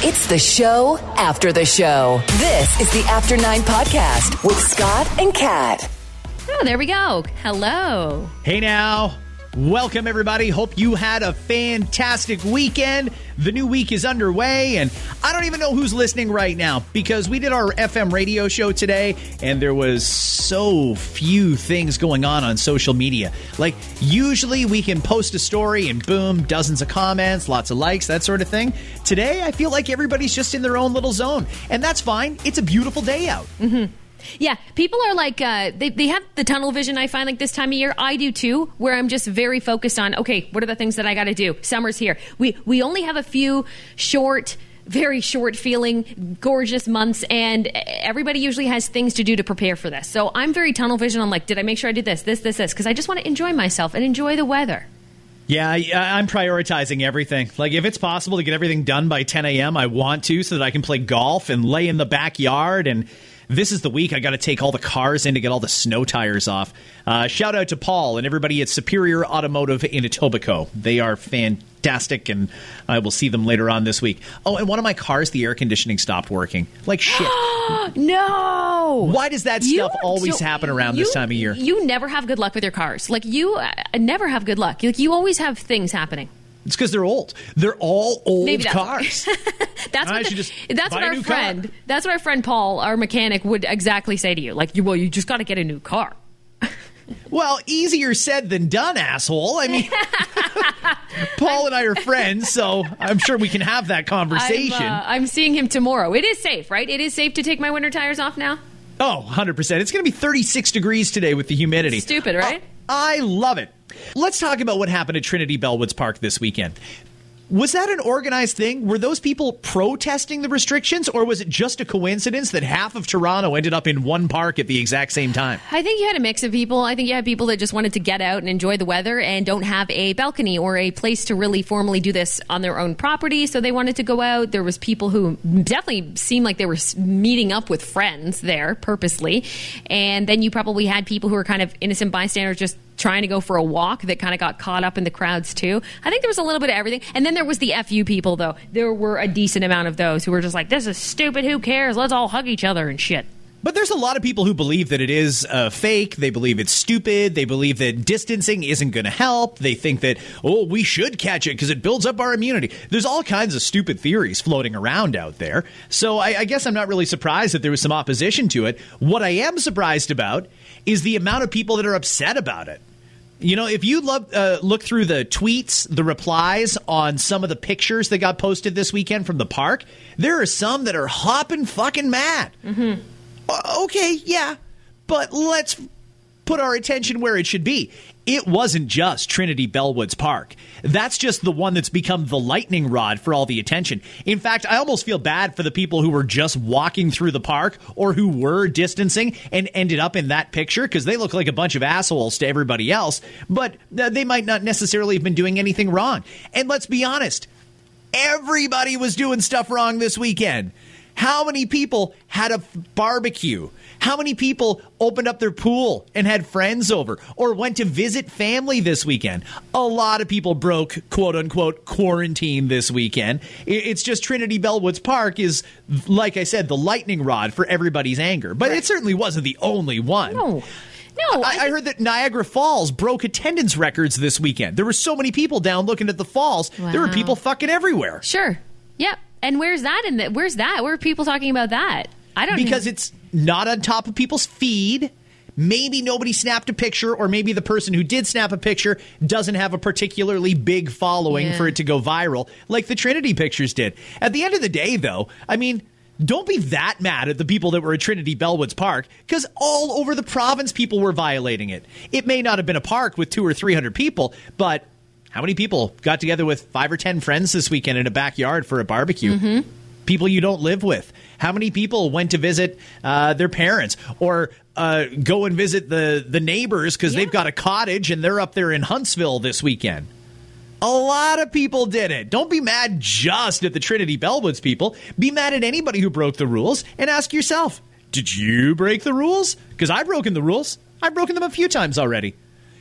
It's the show after the show. This is the After Nine Podcast with Scott and Kat. Oh, there we go. Hello. Hey now. Welcome, everybody. Hope you had a fantastic weekend. The new week is underway, and I don't even know who's listening right now because we did our FM radio show today, and there was so few things going on on social media. Like, usually we can post a story and boom, dozens of comments, lots of likes, that sort of thing. Today, I feel like everybody's just in their own little zone, and that's fine. It's a beautiful day out. Mm-hmm. Yeah, people are like uh, they they have the tunnel vision. I find like this time of year. I do too, where I'm just very focused on okay, what are the things that I got to do? Summer's here. We we only have a few short very short feeling, gorgeous months, and everybody usually has things to do to prepare for this. So I'm very tunnel vision. I'm like, did I make sure I did this, this, this, this? Because I just want to enjoy myself and enjoy the weather. Yeah, I, I'm prioritizing everything. Like, if it's possible to get everything done by 10 a.m., I want to so that I can play golf and lay in the backyard and this is the week I got to take all the cars in to get all the snow tires off. Uh, shout out to Paul and everybody at Superior Automotive in Etobicoke. They are fantastic, and I will see them later on this week. Oh, and one of my cars, the air conditioning stopped working. Like shit. no. Why does that stuff you, always so happen around you, this time of year? You never have good luck with your cars. Like you uh, never have good luck. Like you always have things happening. It's because they're old. They're all old that's cars. that's what, the, that's what our friend. Car. That's what our friend Paul, our mechanic, would exactly say to you. Like, you, well, you just got to get a new car. Well, easier said than done, asshole. I mean, Paul and I are friends, so I'm sure we can have that conversation. I'm, uh, I'm, seeing him tomorrow. It is safe, right? It is safe to take my winter tires off now? Oh, 100%. It's going to be 36 degrees today with the humidity. Stupid, right? Uh, I love it. Let's talk about what happened at Trinity Bellwoods Park this weekend. Was that an organized thing? Were those people protesting the restrictions, or was it just a coincidence that half of Toronto ended up in one park at the exact same time? I think you had a mix of people. I think you had people that just wanted to get out and enjoy the weather and don't have a balcony or a place to really formally do this on their own property, so they wanted to go out. There was people who definitely seemed like they were meeting up with friends there purposely, and then you probably had people who were kind of innocent bystanders just trying to go for a walk that kind of got caught up in the crowds too. I think there was a little bit of everything. And then there was the FU people though. There were a decent amount of those who were just like, this is stupid. Who cares? Let's all hug each other and shit. But there's a lot of people who believe that it is uh, fake. They believe it's stupid. They believe that distancing isn't going to help. They think that, oh, we should catch it because it builds up our immunity. There's all kinds of stupid theories floating around out there. So I, I guess I'm not really surprised that there was some opposition to it. What I am surprised about is the amount of people that are upset about it. You know, if you love, uh, look through the tweets, the replies on some of the pictures that got posted this weekend from the park, there are some that are hopping fucking mad. Mm-hmm. Uh, okay, yeah, but let's put our attention where it should be it wasn't just Trinity Bellwoods Park. That's just the one that's become the lightning rod for all the attention. In fact, I almost feel bad for the people who were just walking through the park or who were distancing and ended up in that picture because they look like a bunch of assholes to everybody else, but uh, they might not necessarily have been doing anything wrong. And let's be honest, everybody was doing stuff wrong this weekend. How many people had a barbecue? How many people opened up their pool and had friends over or went to visit family this weekend? A lot of people broke quote unquote quarantine this weekend. It's just Trinity Bellwoods Park is, like I said, the lightning rod for everybody's anger. But right. it certainly wasn't the only one. No. No, I, I, heard that Niagara Falls broke attendance records this weekend. There were so many people down looking at the falls. Wow. There were people fucking everywhere. Sure. Yep. And where's that in the, where's that? Where are people talking about that? I don't know. Because it's not on top of people's feed. Maybe nobody snapped a picture, or maybe the person who did snap a picture doesn't have a particularly big following yeah. for it to go viral, like the Trinity pictures did. At the end of the day, though, I mean, don't be that mad at the people that were at Trinity Bellwoods Park because all over the province people were violating it. It may not have been a park with two or three hundred people, but How many people got together with five or 10 friends this weekend in a backyard for a barbecue? Mm-hmm. People you don't live with. How many people went to visit uh, their parents or uh, go and visit the, the neighbors because they've got a cottage and they're up there in Huntsville this weekend? A lot of people did it. Don't be mad just at the Trinity Bellwoods people. Be mad at anybody who broke the rules and ask yourself, did you break the rules? Because I've broken the rules. I've broken them a few times already.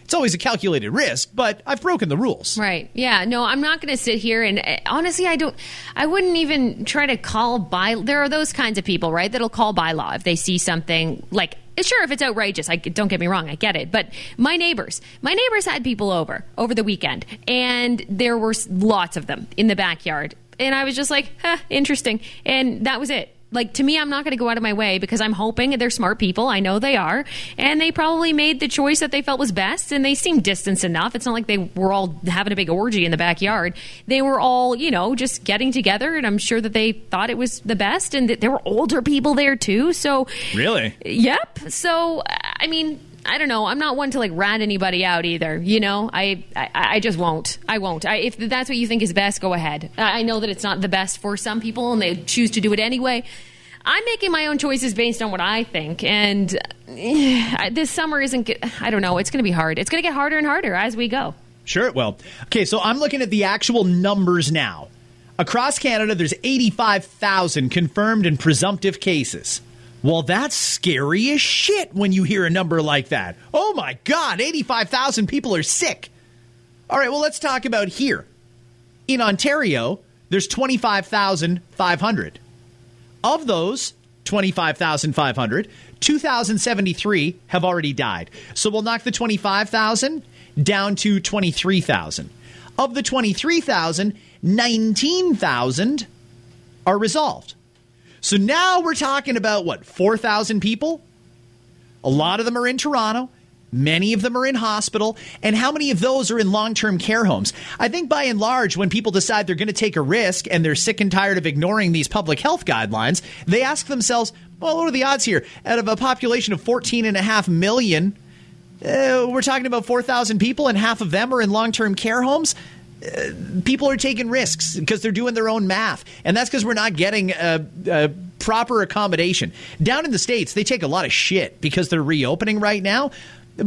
It's always a calculated risk, but I've broken the rules. Right. Yeah. No, I'm not going to sit here and uh, honestly, I don't. I wouldn't even try to call by. There are those kinds of people, right? That'll call by law if they see something like. Sure, if it's outrageous, I don't get me wrong, I get it. But my neighbors, my neighbors had people over over the weekend, and there were lots of them in the backyard, and I was just like, huh, interesting, and that was it like to me i'm not going to go out of my way because i'm hoping they're smart people. I know they are. And they probably made the choice that they felt was best and they seem distanced enough. It's not like they were all having a big orgy in the backyard. They were all you know just getting together and i'm sure that they thought it was the best and that there were older people there too. So Really? Yep. So I mean, I don't know. I'm not one to like rat anybody out either. You know, I I, I just won't. I won't. I, if that's what you think is best, go ahead. I know that it's not the best for some people, and they choose to do it anyway. I'm making my own choices based on what I think, and eh, this summer isn't. I don't know. It's going to be hard. It's going to get harder and harder as we go. Sure it will. Okay, so I'm looking at the actual numbers now. Across Canada, there's 85,000 confirmed and presumptive cases. Well, that's scary as shit when you hear a number like that. Oh my God, 85,000 people are sick. All right, well, let's talk about here. In Ontario, there's 25,500. Of those 25,500, 2,073 have already died. So we'll knock the 25,000 down to 23,000. Of the 23,000, 19,000 are resolved. So now we're talking about what, 4,000 people? A lot of them are in Toronto. Many of them are in hospital. And how many of those are in long term care homes? I think by and large, when people decide they're going to take a risk and they're sick and tired of ignoring these public health guidelines, they ask themselves, well, what are the odds here? Out of a population of 14.5 million, uh, we're talking about 4,000 people, and half of them are in long term care homes people are taking risks because they're doing their own math. And that's because we're not getting a, a, proper accommodation. Down in the States, they take a lot of shit because they're reopening right now.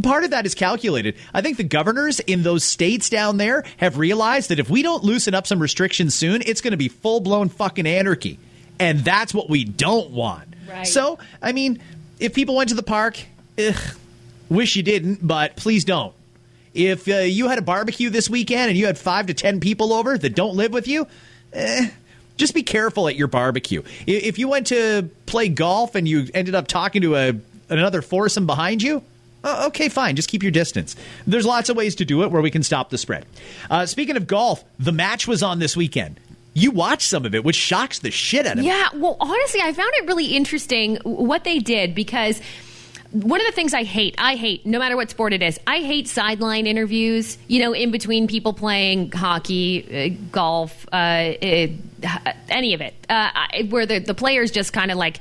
Part of that is calculated. I think the governors in those states down there have realized that if we don't loosen up some restrictions soon, it's going to be full blown fucking anarchy. And that's what we don't want. Right. So, I mean, if people went to the park, ugh, wish you didn't, but please don't. If uh, you had a barbecue this weekend and you had five to ten people over that don't live with you, eh, just be careful at your barbecue. If you went to play golf and you ended up talking to a another foursome behind you, uh, okay, fine. Just keep your distance. There's lots of ways to do it where we can stop the spread. Uh, speaking of golf, the match was on this weekend. You watched some of it, which shocks the shit out of me. Yeah, well, honestly, I found it really interesting what they did because one of the things I hate, I hate, no matter what sport it is, I hate sideline interviews, you know, in between people playing hockey, uh, golf, uh, uh, any of it, uh, where the, the players just kind of like,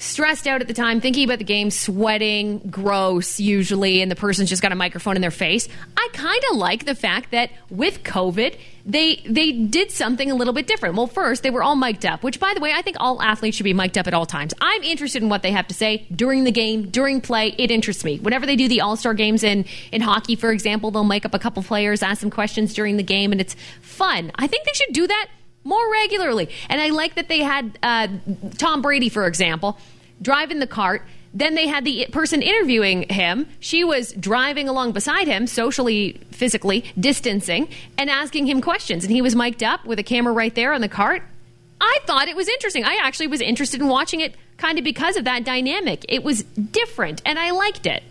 stressed out at the time, thinking about the game, sweating, gross usually, and the person's just got a microphone in their face. I kind of like the fact that with COVID, they they did something a little bit different. Well, first they were all mic'd up, which by the way, I think all athletes should be mic'd up at all times. I'm interested in what they have to say during the game, during play. It interests me. Whenever they do the All Star games in in hockey, for example, they'll mic up a couple players, ask them questions during the game, and it's fun. I think they should do that more regularly. And I like that they had uh, Tom Brady, for example, driving the cart. Then they had the person interviewing him. She was driving along beside him, socially, physically distancing, and asking him questions. And he was mic'd up with a camera right there on the cart. I thought it was interesting. I actually was interested in watching it kind of because of that dynamic. It was different, and I liked it.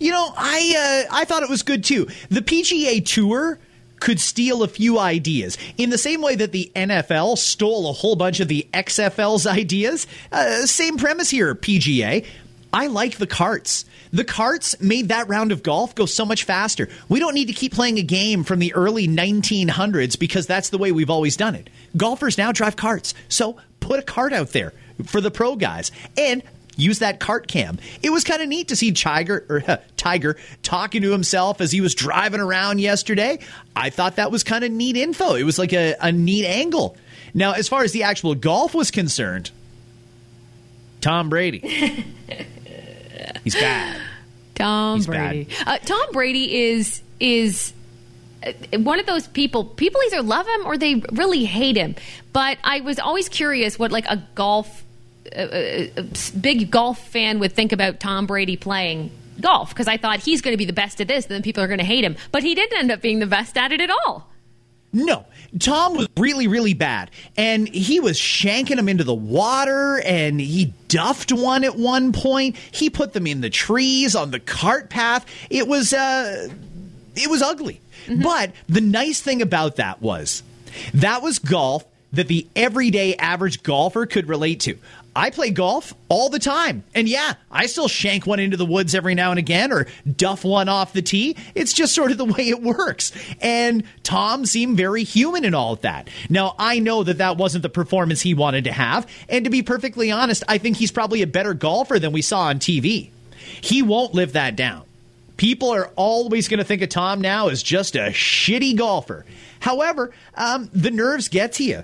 You know, I uh, I thought it was good too. The PGA Tour could steal a few ideas in the same way that the NFL stole a whole bunch of the XFL's ideas. Uh, same premise here, PGA. I like the carts. The carts made that round of golf go so much faster. We don't need to keep playing a game from the early 1900s because that's the way we've always done it. Golfers now drive carts. So put a cart out there for the pro guys. And use that cart cam. It was kind of neat to see Tiger or uh, Tiger talking to himself as he was driving around yesterday. I thought that was kind of neat info. It was like a, a neat angle. Now, as far as the actual golf was concerned, Tom Brady. He's bad. Tom He's Brady. Uh, Tom Brady is is uh, one of those people. People either love him or they really hate him. But I was always curious what like a golf, a, a big golf fan would think about Tom Brady playing golf because I thought he's going to be the best at this, then people are going to hate him. But he didn't end up being the best at it at all. No, Tom was really, really bad. And he was shanking them into the water and he duffed one at one point. He put them in the trees on the cart path. It was, uh, it was ugly. Mm-hmm. But the nice thing about that was that was golf that the everyday average golfer could relate to. I play golf all the time. And yeah, I still shank one into the woods every now and again or duff one off the tee. It's just sort of the way it works. And Tom seemed very human in all of that. Now, I know that that wasn't the performance he wanted to have. And to be perfectly honest, I think he's probably a better golfer than we saw on TV. He won't live that down. People are always going to think of Tom now as just a shitty golfer. However, um, the nerves get to you.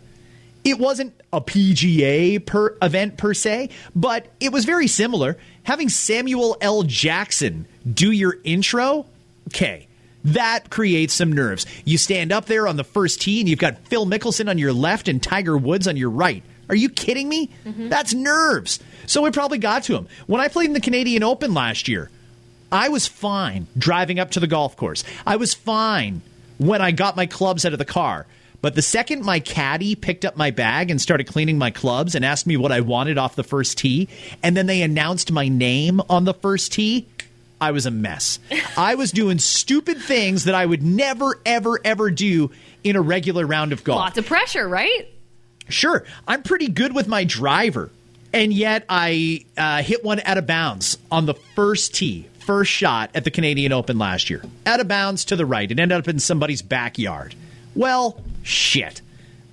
It wasn't a PGA per event per se, but it was very similar. Having Samuel L. Jackson do your intro, okay, that creates some nerves. You stand up there on the first tee and you've got Phil Mickelson on your left and Tiger Woods on your right. Are you kidding me? Mm-hmm. That's nerves. So it probably got to him. When I played in the Canadian Open last year, I was fine driving up to the golf course. I was fine when I got my clubs out of the car. But the second my caddy picked up my bag and started cleaning my clubs and asked me what I wanted off the first tee, and then they announced my name on the first tee, I was a mess. I was doing stupid things that I would never, ever, ever do in a regular round of golf. Lots of pressure, right? Sure. I'm pretty good with my driver, and yet I uh, hit one out of bounds on the first tee, first shot at the Canadian Open last year. Out of bounds to the right. It ended up in somebody's backyard. Well, shit.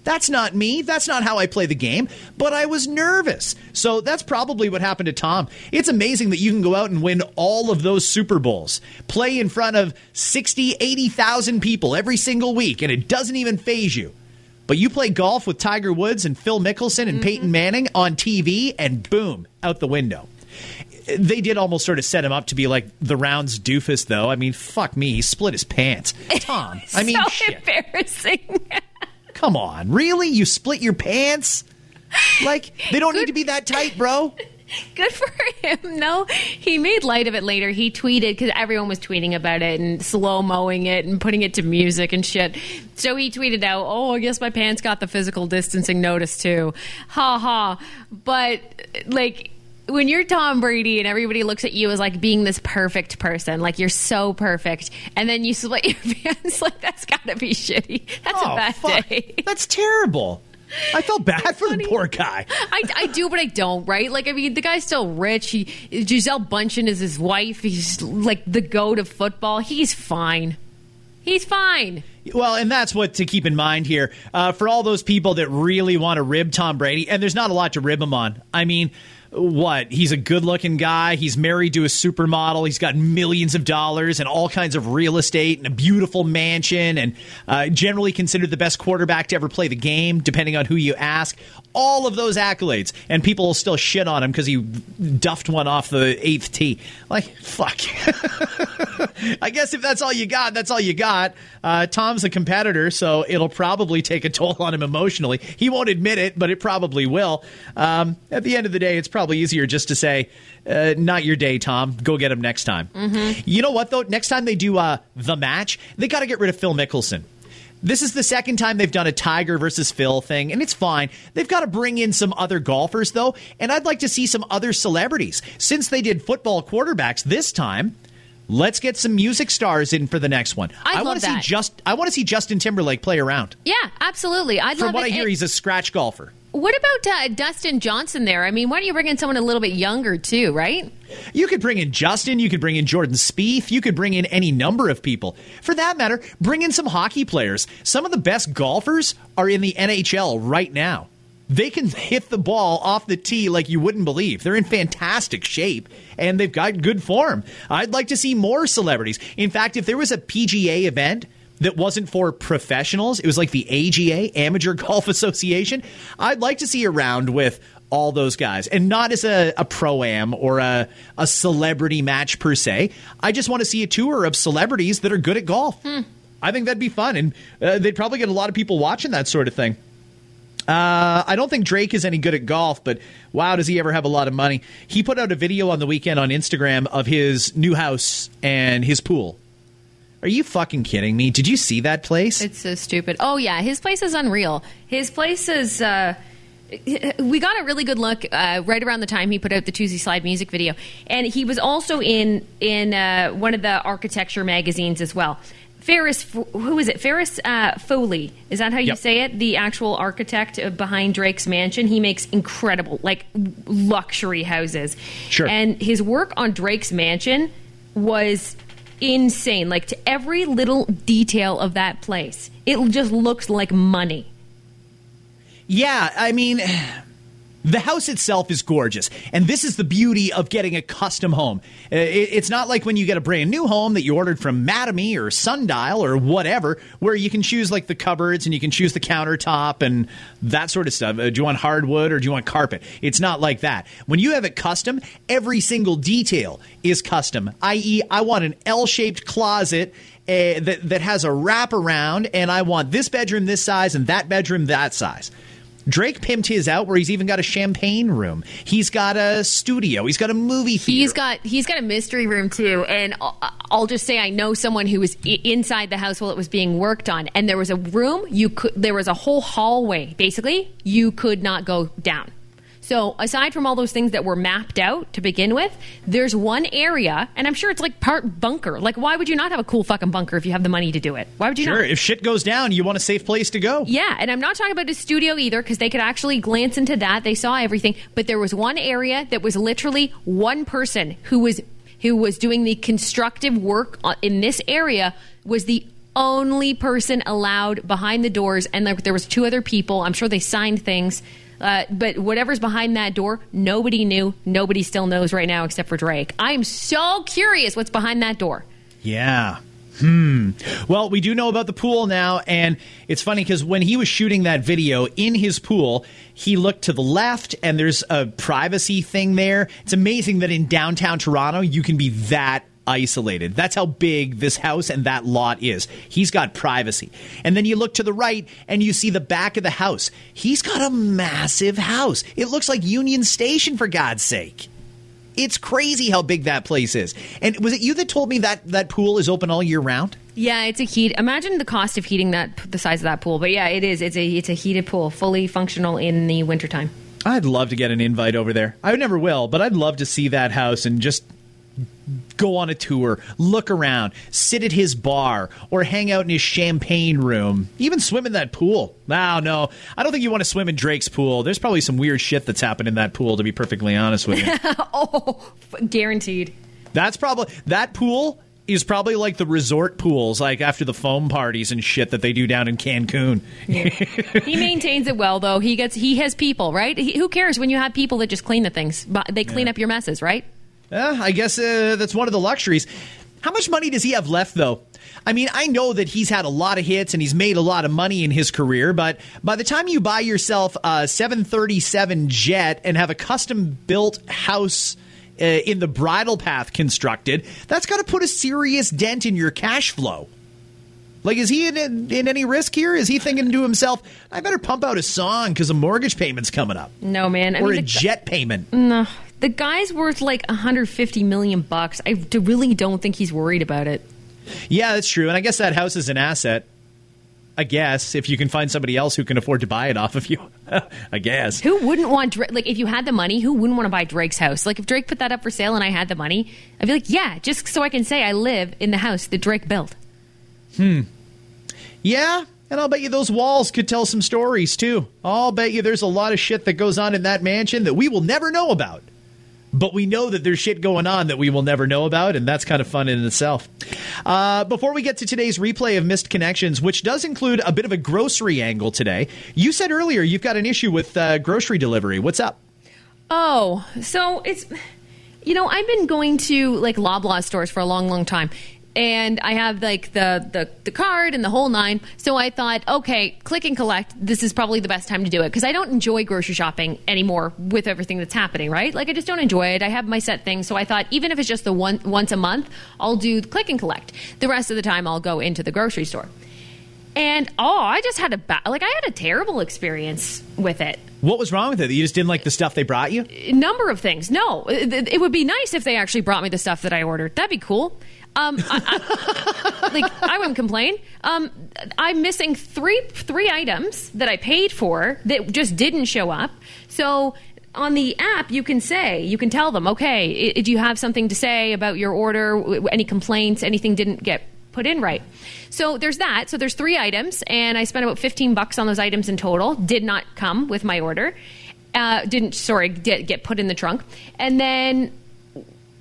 That's not me. That's not how I play the game. But I was nervous. So that's probably what happened to Tom. It's amazing that you can go out and win all of those Super Bowls, play in front of 60, 80,000 people every single week, and it doesn't even phase you. But you play golf with Tiger Woods and Phil Mickelson and mm-hmm. Peyton Manning on TV, and boom, out the window they did almost sort of set him up to be like the rounds doofus, though. I mean, fuck me, he split his pants. Tom, I mean, so shit. embarrassing. Come on, really? You split your pants? Like they don't Good. need to be that tight, bro. Good for him. No, he made light of it later. He tweeted because everyone was tweeting about it and slow mowing it and putting it to music and shit. So he tweeted out, "Oh, I guess my pants got the physical distancing notice too." Ha ha. But like when you're Tom Brady and everybody looks at you as like being this perfect person, like you're so perfect, and then you split your pants, like that's gotta be shitty. That's oh, a bad fuck. day. That's terrible. I felt bad for funny. the poor guy. I, I do, but I don't, right? Like, I mean, the guy's still rich. He Gisele Bündchen is his wife. He's like the goat of football. He's fine. He's fine. Well, and that's what to keep in mind here uh, for all those people that really want to rib Tom Brady. And there's not a lot to rib him on. I mean, what? He's a good looking guy. He's married to a supermodel. He's got millions of dollars and all kinds of real estate and a beautiful mansion and uh, generally considered the best quarterback to ever play the game, depending on who you ask. All of those accolades, and people will still shit on him because he duffed one off the eighth tee. Like, fuck. I guess if that's all you got, that's all you got. Uh, Tom's a competitor, so it'll probably take a toll on him emotionally. He won't admit it, but it probably will. Um, at the end of the day, it's probably probably easier just to say, uh, not your day, Tom. Go get him next time. Mm-hmm. You know what, though? Next time they do uh, the match, they got to get rid of Phil Mickelson. This is the second time they've done a Tiger versus Phil thing, and it's fine. They've got to bring in some other golfers, though, and I'd like to see some other celebrities. Since they did football quarterbacks this time, let's get some music stars in for the next one. I'd I want to see just I want to see Justin Timberlake play around. Yeah, absolutely. I'd From love what it. I hear, he's a scratch golfer. What about uh, Dustin Johnson there? I mean, why don't you bring in someone a little bit younger too, right? You could bring in Justin. You could bring in Jordan Spieth. You could bring in any number of people. For that matter, bring in some hockey players. Some of the best golfers are in the NHL right now. They can hit the ball off the tee like you wouldn't believe. They're in fantastic shape and they've got good form. I'd like to see more celebrities. In fact, if there was a PGA event that wasn't for professionals, it was like the AGA, Amateur Golf Association, I'd like to see a round with all those guys and not as a, a pro am or a, a celebrity match per se. I just want to see a tour of celebrities that are good at golf. Hmm. I think that'd be fun, and uh, they'd probably get a lot of people watching that sort of thing. Uh, I don't think Drake is any good at golf, but wow, does he ever have a lot of money? He put out a video on the weekend on Instagram of his new house and his pool. Are you fucking kidding me? Did you see that place? It's so stupid. Oh yeah, his place is unreal. His place is. Uh, we got a really good look uh, right around the time he put out the Toosie Slide music video, and he was also in in uh, one of the architecture magazines as well. Ferris, who is it? Ferris uh, Foley. Is that how you yep. say it? The actual architect behind Drake's mansion. He makes incredible, like luxury houses. Sure. And his work on Drake's mansion was insane. Like to every little detail of that place, it just looks like money. Yeah, I mean. The house itself is gorgeous, and this is the beauty of getting a custom home. Uh, it's not like when you get a brand new home that you ordered from Mattamy or Sundial or whatever, where you can choose like the cupboards and you can choose the countertop and that sort of stuff. Uh, do you want hardwood or do you want carpet? It's not like that. When you have it custom, every single detail is custom, i.e., I want an L shaped closet uh, that, that has a wraparound, and I want this bedroom this size and that bedroom that size. Drake pimped his out where he's even got a champagne room. He's got a studio. He's got a movie theater. He's got he's got a mystery room too. And I'll just say I know someone who was inside the house while it was being worked on, and there was a room you could there was a whole hallway basically you could not go down. So aside from all those things that were mapped out to begin with, there's one area, and I'm sure it's like part bunker. Like, why would you not have a cool fucking bunker if you have the money to do it? Why would you not? sure, not? if shit goes down, you want a safe place to go. Yeah, and I'm not talking about a studio either because they could actually glance into that. They saw everything, but there was one area that was literally one person who was who was doing the constructive work uh, in this area was the only person allowed behind the doors and there was two other people i'm sure they signed things uh, but whatever's behind that door, nobody knew. Nobody still knows right now except for Drake. I'm so curious what's behind that door. Yeah. Hmm. Well, we do know about the pool now, and it's funny because when he was shooting that video in his pool, he looked to the left, and there's a privacy thing there. It's amazing that in downtown Toronto, you can be that isolated. That's how big this house and that lot is. He's got privacy. And then you look to the right and you see the back of the house. He's got a massive house. It looks like Union Station, for God's sake. It's crazy how big that place is. And was it you that told me that that pool is open all year round? Yeah, it's a heat. Imagine the cost of heating that the size of that pool. But yeah, it is. It's a it's a heated pool, fully functional in the wintertime. I'd love to get an invite over there. I never will, but I'd love to see that house and just go on a tour, look around, sit at his bar, or hang out in his champagne room, even swim in that pool. No, no, I don't think you want to swim in Drake's pool. There's probably some weird shit that's happened in that pool, to be perfectly honest with you. oh, guaranteed. That's probably that pool is probably like the resort pools, like after the foam parties and shit that they do down in Cancun. Yeah. he maintains it well, though. He gets he has people, right? He, who cares when you have people that just clean the things? They clean yeah. up your messes, right? Uh, I guess uh, that's one of the luxuries. How much money does he have left, though? I mean, I know that he's had a lot of hits and he's made a lot of money in his career, but by the time you buy yourself a 737 jet and have a custom built house uh, in the bridle path constructed, that's got to put a serious dent in your cash flow. Like, is he in, in any risk here? Is he thinking to himself, I better pump out a song because a mortgage payment's coming up? No, man. I or mean, a jet payment. No, the guy's worth like 150 million bucks. I really don't think he's worried about it. Yeah, that's true. And I guess that house is an asset. I guess if you can find somebody else who can afford to buy it off of you, I guess. Who wouldn't want Drake? like if you had the money? Who wouldn't want to buy Drake's house? Like if Drake put that up for sale and I had the money, I'd be like, yeah, just so I can say I live in the house that Drake built. Hmm. Yeah, and I'll bet you those walls could tell some stories too. I'll bet you there's a lot of shit that goes on in that mansion that we will never know about. But we know that there's shit going on that we will never know about, and that's kind of fun in itself. Uh, before we get to today's replay of Missed Connections, which does include a bit of a grocery angle today, you said earlier you've got an issue with uh, grocery delivery. What's up? Oh, so it's you know I've been going to like Loblaw stores for a long, long time, and I have like the, the the card and the whole nine. So I thought, okay, click and collect. This is probably the best time to do it because I don't enjoy grocery shopping anymore with everything that's happening. Right? Like I just don't enjoy it. I have my set things. So I thought, even if it's just the one once a month, I'll do click and collect. The rest of the time, I'll go into the grocery store. And oh, I just had a ba- like I had a terrible experience with it. What was wrong with it? You just didn't like the stuff they brought you? A number of things. No, it, it would be nice if they actually brought me the stuff that I ordered. That'd be cool. Um, I, I, like I wouldn't complain. Um, I'm missing three three items that I paid for that just didn't show up. So on the app, you can say, you can tell them, okay, do you have something to say about your order? Any complaints? Anything didn't get put in right? So there's that. So there's three items, and I spent about 15 bucks on those items in total. Did not come with my order. Uh, didn't sorry did get put in the trunk, and then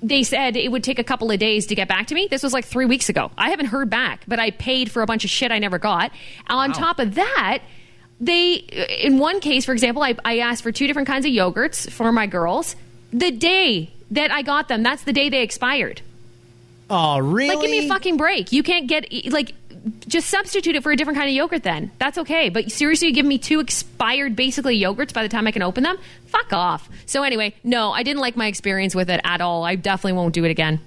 they said it would take a couple of days to get back to me. This was like three weeks ago. I haven't heard back, but I paid for a bunch of shit I never got. On Wow. top of that, they, in one case, for example, I, I asked for two different kinds of yogurts for my girls. The day that I got them, that's the day they expired. Oh, really? Like, give me a fucking break. You can't get, like, just substitute it for a different kind of yogurt then. That's okay. But seriously, you give me two expired, basically, yogurts by the time I can open them? Fuck off. So, anyway, no, I didn't like my experience with it at all. I definitely won't do it again.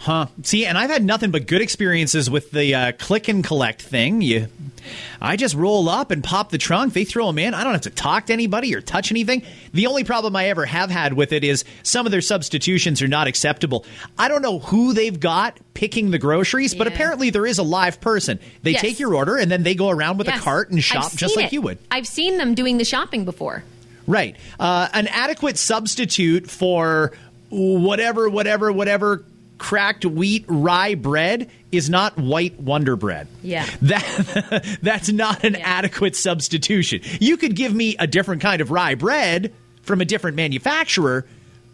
Huh. See, and I've had nothing but good experiences with the uh, click and collect thing. You, I just roll up and pop the trunk. They throw them in. I don't have to talk to anybody or touch anything. The only problem I ever have had with it is some of their substitutions are not acceptable. I don't know who they've got picking the groceries, but apparently there is a live person. They Yes. take your order and then they go around with Yes. a cart and shop just seen like it. you would. I've seen them doing the shopping before. Right. Uh, an adequate substitute for whatever, whatever, whatever cracked wheat rye bread is not white Wonder Bread. Yeah. That that's not an Yeah. adequate substitution. You could give me a different kind of rye bread from a different manufacturer.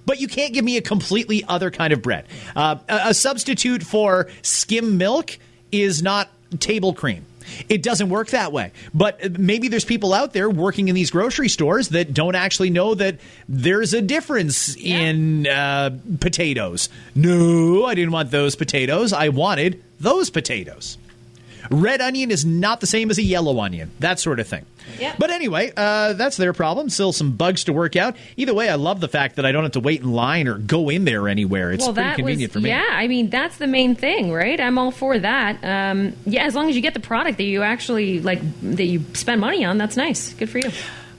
But you can't give me a completely other kind of bread. Uh, a, a substitute for skim milk is not table cream. It doesn't work that way. But maybe there's people out there working in these grocery stores that don't actually know that there's a difference in uh, potatoes. No, I didn't want those potatoes. I wanted those potatoes. Red onion is not the same as a yellow onion, that sort of thing. Yeah. But anyway, uh, that's their problem. Still some bugs to work out. Either way, I love the fact that I don't have to wait in line or go in there anywhere. It's well, pretty convenient was, for me. Yeah, I mean that's the main thing, right? I'm all for that. Um, yeah, as long as you get the product that you actually like, that you spend money on, that's nice. Good for you.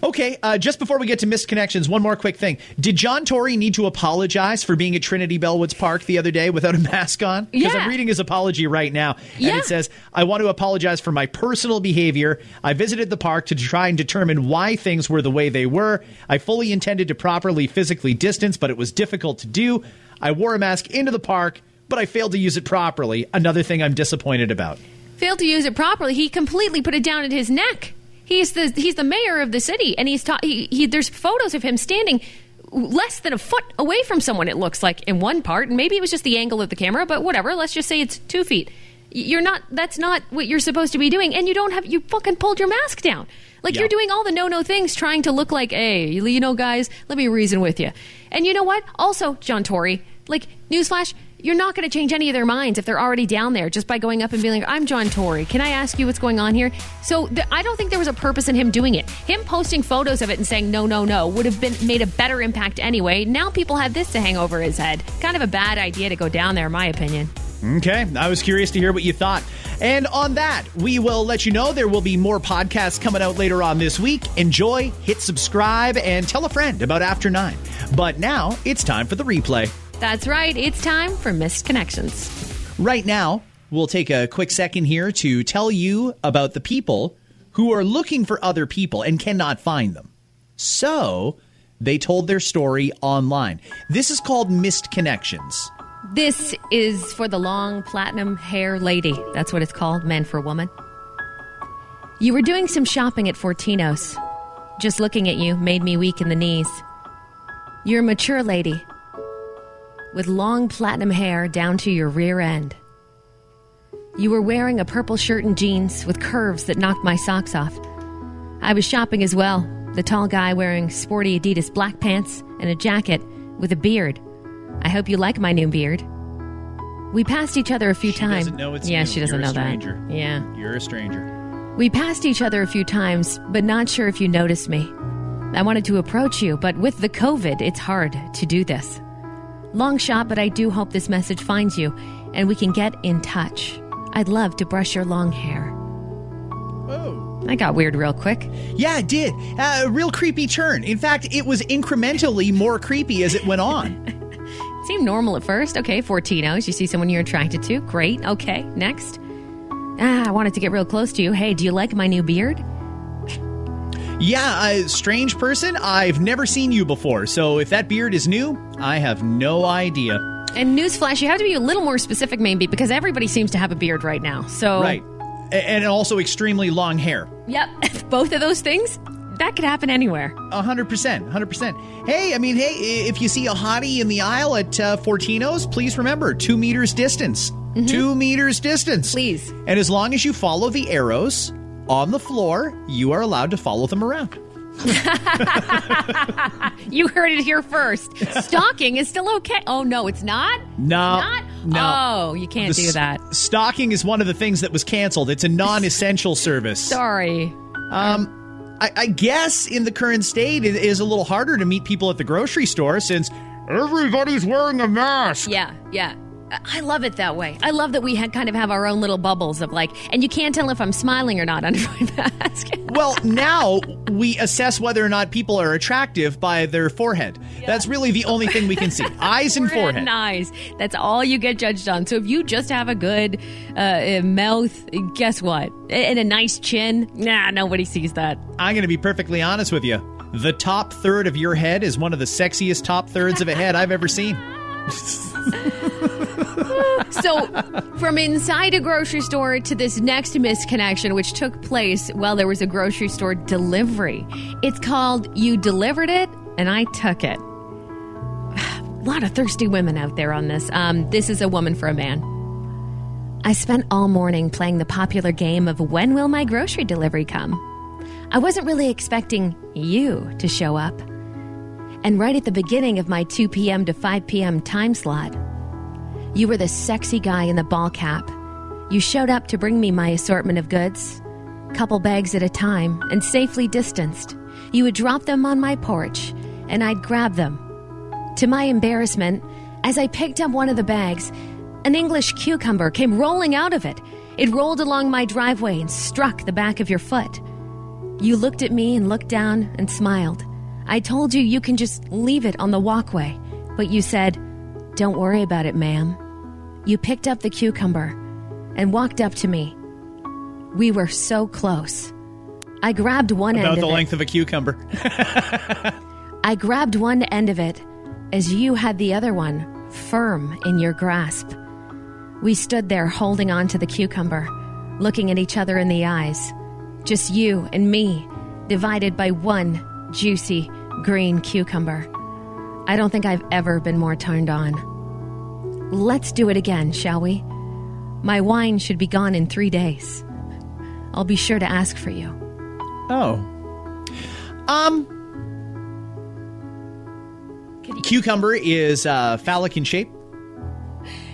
Okay, uh, just before we get to missed connections, one more quick thing. Did John Tory need to apologize for being at Trinity Bellwoods Park the other day without a mask on? Because Yeah. I'm reading his apology right now. And Yeah. it says, I want to apologize for my personal behavior. I visited the park to try and determine why things were the way they were. I fully intended to properly physically distance, but it was difficult to do. I wore a mask into the park, but I failed to use it properly. Another thing I'm disappointed about. Failed to use it properly. He completely put it down at his neck. He's the he's the mayor of the city, and he's ta- he, he there's photos of him standing less than a foot away from someone. It looks like in one part, and maybe it was just the angle of the camera, but whatever. Let's just say it's two feet. You're not. That's not what you're supposed to be doing, and you don't have. You fucking pulled your mask down. Like Yeah. you're doing all the no no things, trying to look like, hey, you know, guys, let me reason with you. And you know what? Also, John Tory, like newsflash. You're not going to change any of their minds if they're already down there just by going up and being like, I'm John Tory. Can I ask you what's going on here? So th- I don't think there was a purpose in him doing it. Him posting photos of it and saying, no, no, no, would have been made a better impact anyway. Now people have this to hang over his head. Kind of a bad idea to go down there, in my opinion. Okay, I was curious to hear what you thought. And on that, we will let you know there will be more podcasts coming out later on this week. Enjoy, hit subscribe, and tell a friend about After Nine. But now it's time for the replay. That's right. It's time for Missed Connections. Right now, we'll take a quick second here to tell you about the people who are looking for other people and cannot find them. So, they told their story online. This is called Missed Connections. This is for the long platinum hair lady. That's what it's called, men for woman. You were doing some shopping at Fortino's. Just looking at you made me weak in the knees. You're a mature lady. With long platinum hair down to your rear end. You were wearing a purple shirt and jeans with curves that knocked my socks off. I was shopping as well, the tall guy wearing sporty Adidas black pants and a jacket with a beard. I hope you like my new beard. We passed each other a few She times. doesn't know it's yeah, you. she doesn't You're a know stranger. that. Yeah. You're a stranger. We passed each other a few times, but not sure if you noticed me. I wanted to approach you, but with the COVID, it's hard to do this. Long shot, but I do hope this message finds you and we can get in touch. I'd love to brush your long hair. Oh. I got weird real quick. Yeah, it did. Uh, a real creepy turn. In fact, it was incrementally more creepy as it went on. it Seemed normal at first. Okay, Fortinos. You see someone you're attracted to. Great. Okay, next. Ah, I wanted to get real close to you. Hey, do you like my new beard? yeah, a strange person. I've never seen you before, so if that beard is new, I have no idea. And newsflash, you have to be a little more specific, maybe, because everybody seems to have a beard right now. So, Right. And also extremely long hair. Yep, both of those things, that could happen anywhere. A hundred percent, hundred percent. Hey, I mean, hey, if you see a hottie in the aisle at uh, Fortino's, please remember two meters distance. Two meters distance, Please. And as long as you follow the arrows on the floor, you are allowed to follow them around. You heard it here first. Stalking is still okay. Oh no, it's not. No, not. no. Oh, you can't The do s- that. Stalking is one of the things that was canceled. It's a non-essential service. Sorry. Um, I, I guess in the current state, it is a little harder to meet people at the grocery store since everybody's wearing a mask. Yeah, yeah. I love it that way. I love that we had kind of have our own little bubbles of like, and you can't tell if I'm smiling or not under my mask. Well, now we assess whether or not people are attractive by their forehead. That's really the only thing we can see eyes and forehead. and eyes. That's all you get judged on. So if you just have a good uh, uh, mouth, guess what? And a nice chin, nah, nobody sees that. I'm going to be perfectly honest with you. The top third of your head is one of the sexiest top thirds of a head I've ever seen. So, from inside a grocery store to this next misconnection, which took place while there was a grocery store delivery. It's called You Delivered It and I Took It. A lot of thirsty women out there on this. Um, this is a woman for a man. I spent all morning playing the popular game of When Will My Grocery Delivery Come? I wasn't really expecting you to show up. And right at the beginning of my 2 p.m. to 5 p.m. time slot, you were the sexy guy in the ball cap. You showed up to bring me my assortment of goods, couple bags at a time, and safely distanced. You would drop them on my porch, and I'd grab them. To my embarrassment, as I picked up one of the bags, an English cucumber came rolling out of it. It rolled along my driveway and struck the back of your foot. You looked at me and looked down and smiled. I told you you can just leave it on the walkway, but you said, Don't worry about it, ma'am. You picked up the cucumber and walked up to me. We were so close. I grabbed one About end the of length of a cucumber. I grabbed one end of it as you had the other one firm in your grasp. We stood there holding on to the cucumber, looking at each other in the eyes. Just you and me, divided by one juicy green cucumber. I don't think I've ever been more turned on. Let's do it again, shall we? My wine should be gone in three days. I'll be sure to ask for you. Oh. Um. Cucumber is uh, phallic in shape.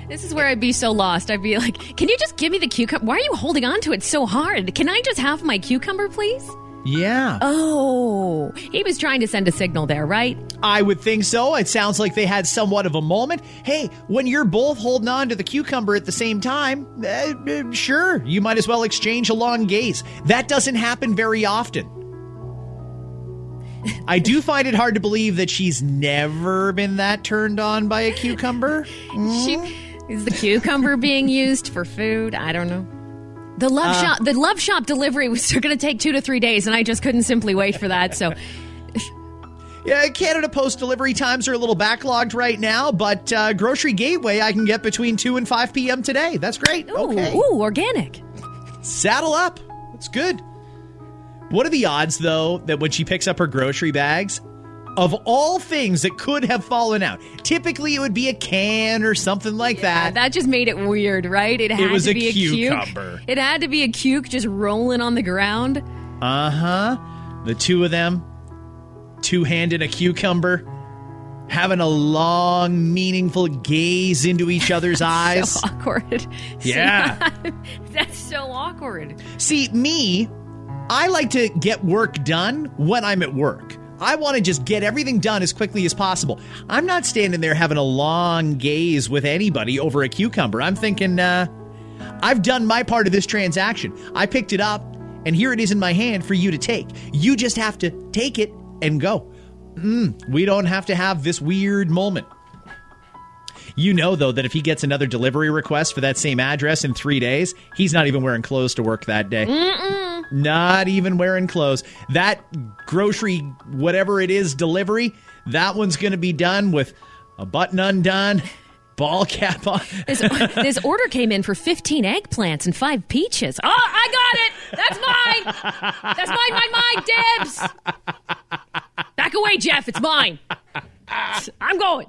This is where I'd be so lost. I'd be like, can you just give me the cucumber? Why are you holding on to it so hard? Can I just have my cucumber, please? Yeah. Oh, he was trying to send a signal there, right? I would think so. It sounds like they had somewhat of a moment. Hey, when you're both holding on to the cucumber at the same time, uh, uh, sure, you might as well exchange a long gaze. That doesn't happen very often. I do find it hard to believe that she's never been that turned on by a cucumber. She, is the cucumber being used for food? I don't know. The love shop, the love shop delivery was going to take two to three days, and I just couldn't simply wait for that. So, Yeah, Canada Post delivery times are a little backlogged right now, but uh, Grocery Gateway I can get between 2 and 5 p.m. today. That's great. ooh, okay. ooh, organic. Saddle up. That's good. What are the odds, though, that when she picks up her grocery bags, of all things that could have fallen out. Typically, it would be a can or something like that. That just made it weird, right? It had was to a be a cucumber. cuke. It had to be a cuke just rolling on the ground. Uh huh. The two of them, two handed a cucumber, having a long, meaningful gaze into each other's eyes. So awkward. Yeah. That's so awkward. See, me, I like to get work done when I'm at work. I want to just get everything done as quickly as possible. I'm not standing there having a long gaze with anybody over a cucumber. I'm thinking, uh, I've done my part of this transaction. I picked it up, and here it is in my hand for you to take. You just have to take it and go. Mm, we don't have to have this weird moment. You know, though, that if he gets another delivery request for that same address in three days, he's not even wearing clothes to work that day. Not even wearing clothes. That grocery, whatever it is, delivery, that one's going to be done with a button undone, ball cap on. This, this order came in for 15 eggplants and five peaches. Oh, I got it. That's mine. That's mine, mine, mine. Dibs. Back away, Jeff. It's mine. I'm going.